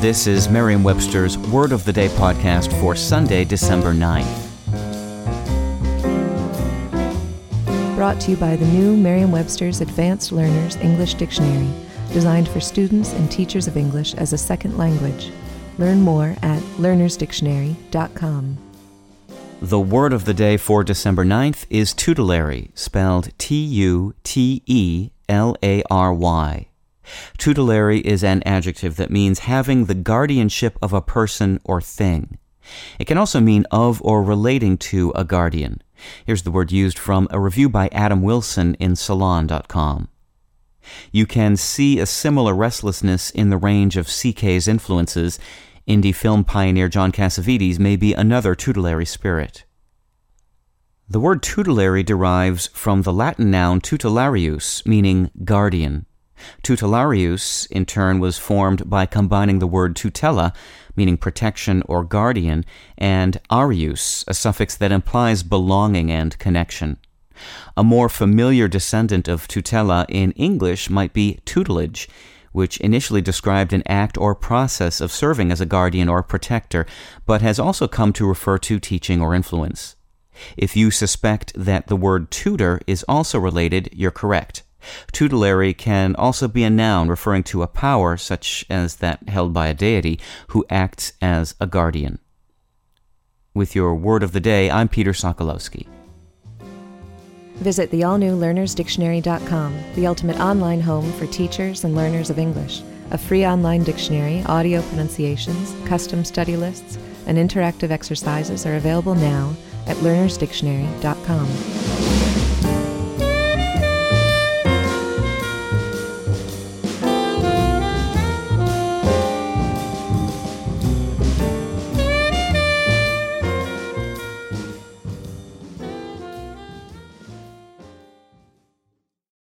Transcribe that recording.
This is Merriam-Webster's Word of the Day podcast for Sunday, December 9th. Brought to you by the new Merriam-Webster's Advanced Learners English Dictionary, designed for students and teachers of English as a second language. Learn more at learnersdictionary.com. The word of the day for December 9th is tutelary, spelled T U T E L A R Y. Tutelary is an adjective that means having the guardianship of a person or thing. It can also mean of or relating to a guardian. Here's the word used from a review by Adam Wilson in Salon.com. You can see a similar restlessness in the range of CK's influences. Indie film pioneer John Cassavetes may be another tutelary spirit. The word tutelary derives from the Latin noun tutelarius, meaning guardian. Tutelarius, in turn, was formed by combining the word tutela, meaning protection or guardian, and arius, a suffix that implies belonging and connection. A more familiar descendant of tutela in English might be tutelage, which initially described an act or process of serving as a guardian or protector, but has also come to refer to teaching or influence. If you suspect that the word tutor is also related, you're correct. Tutelary can also be a noun referring to a power, such as that held by a deity, who acts as a guardian. With your word of the day, I'm Peter Sokolowski. Visit the all new learnersdictionary.com, the ultimate online home for teachers and learners of English. A free online dictionary, audio pronunciations, custom study lists, and interactive exercises are available now at learnersdictionary.com.